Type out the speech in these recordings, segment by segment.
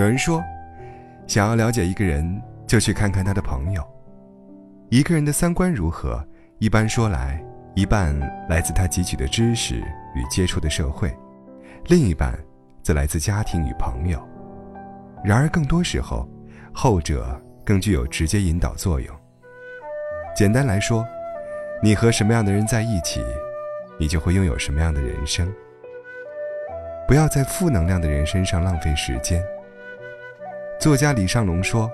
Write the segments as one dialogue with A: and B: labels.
A: 有人说，想要了解一个人，就去看看他的朋友。一个人的三观如何，一般说来，一半来自他汲取的知识与接触的社会，另一半则来自家庭与朋友。然而，更多时候，后者更具有直接引导作用。简单来说，你和什么样的人在一起，你就会拥有什么样的人生。不要在负能量的人身上浪费时间。作家李尚龙说：“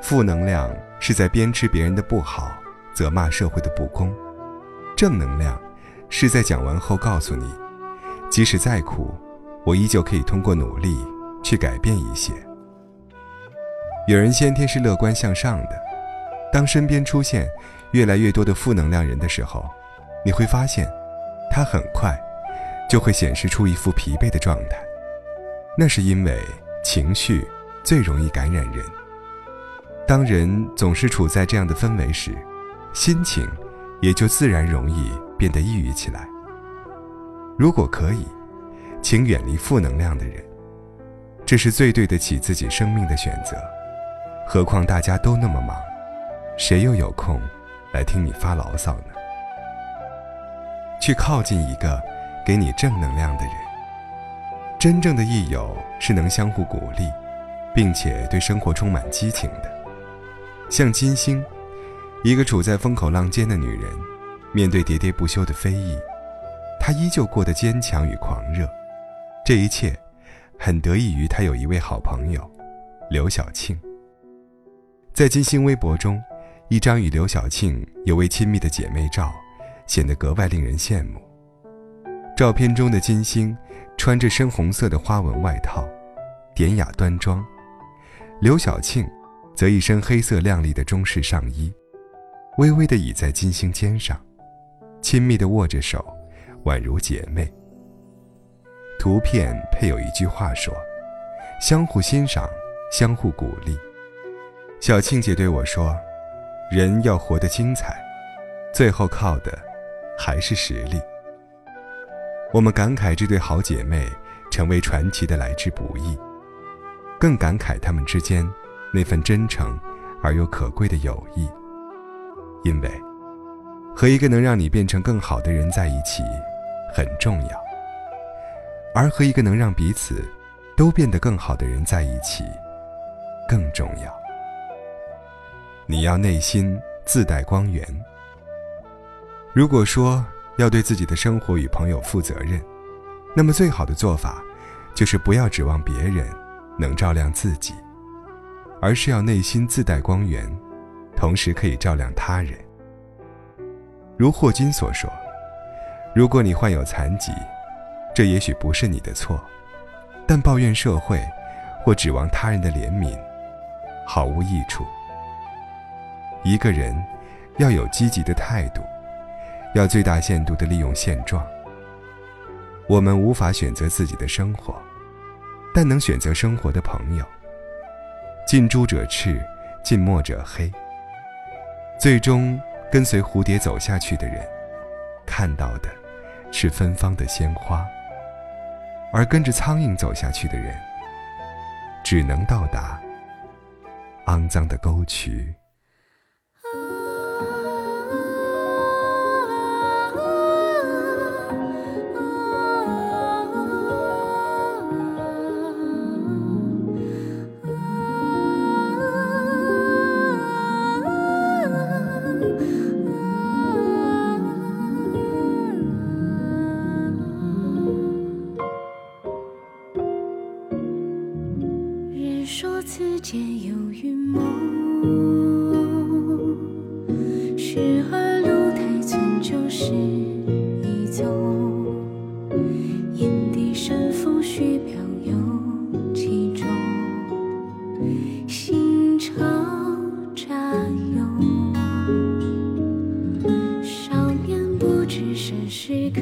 A: 负能量是在鞭笞别人的不好，责骂社会的不公；正能量是在讲完后告诉你，即使再苦，我依旧可以通过努力去改变一些。”有人先天是乐观向上的，当身边出现越来越多的负能量人的时候，你会发现，他很快。就会显示出一副疲惫的状态，那是因为情绪最容易感染人。当人总是处在这样的氛围时，心情也就自然容易变得抑郁起来。如果可以，请远离负能量的人，这是最对得起自己生命的选择。何况大家都那么忙，谁又有空来听你发牢骚呢？去靠近一个。给你正能量的人，真正的益友是能相互鼓励，并且对生活充满激情的。像金星，一个处在风口浪尖的女人，面对喋喋不休的非议，她依旧过得坚强与狂热。这一切，很得益于她有一位好朋友，刘晓庆。在金星微博中，一张与刘晓庆尤为亲密的姐妹照，显得格外令人羡慕。照片中的金星，穿着深红色的花纹外套，典雅端庄；刘晓庆，则一身黑色亮丽的中式上衣，微微地倚在金星肩上，亲密地握着手，宛如姐妹。图片配有一句话说：“相互欣赏，相互鼓励。”小庆姐对我说：“人要活得精彩，最后靠的还是实力。”我们感慨这对好姐妹成为传奇的来之不易，更感慨他们之间那份真诚而又可贵的友谊。因为和一个能让你变成更好的人在一起很重要，而和一个能让彼此都变得更好的人在一起更重要。你要内心自带光源。如果说。要对自己的生活与朋友负责任，那么最好的做法，就是不要指望别人能照亮自己，而是要内心自带光源，同时可以照亮他人。如霍金所说：“如果你患有残疾，这也许不是你的错，但抱怨社会或指望他人的怜悯，毫无益处。一个人要有积极的态度。”要最大限度地利用现状。我们无法选择自己的生活，但能选择生活的朋友。近朱者赤，近墨者黑。最终跟随蝴蝶走下去的人，看到的是芬芳的鲜花；而跟着苍蝇走下去的人，只能到达肮脏的沟渠。
B: 此间有云梦，时而路太寸就是一踪。眼底山风絮飘有其中，心潮乍涌。少年不知身是客。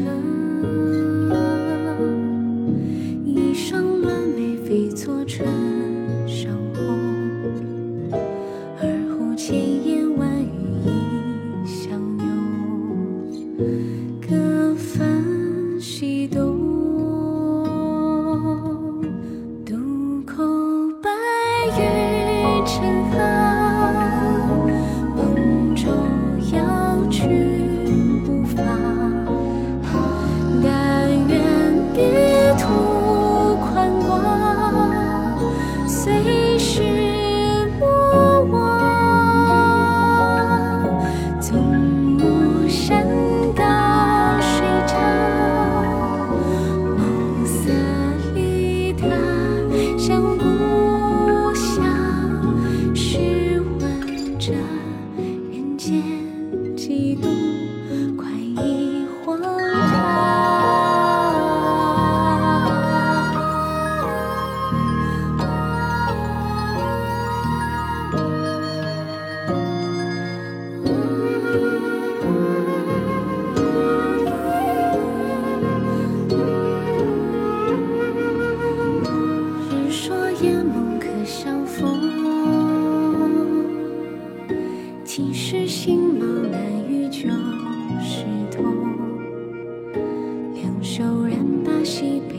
B: 悄然把戏。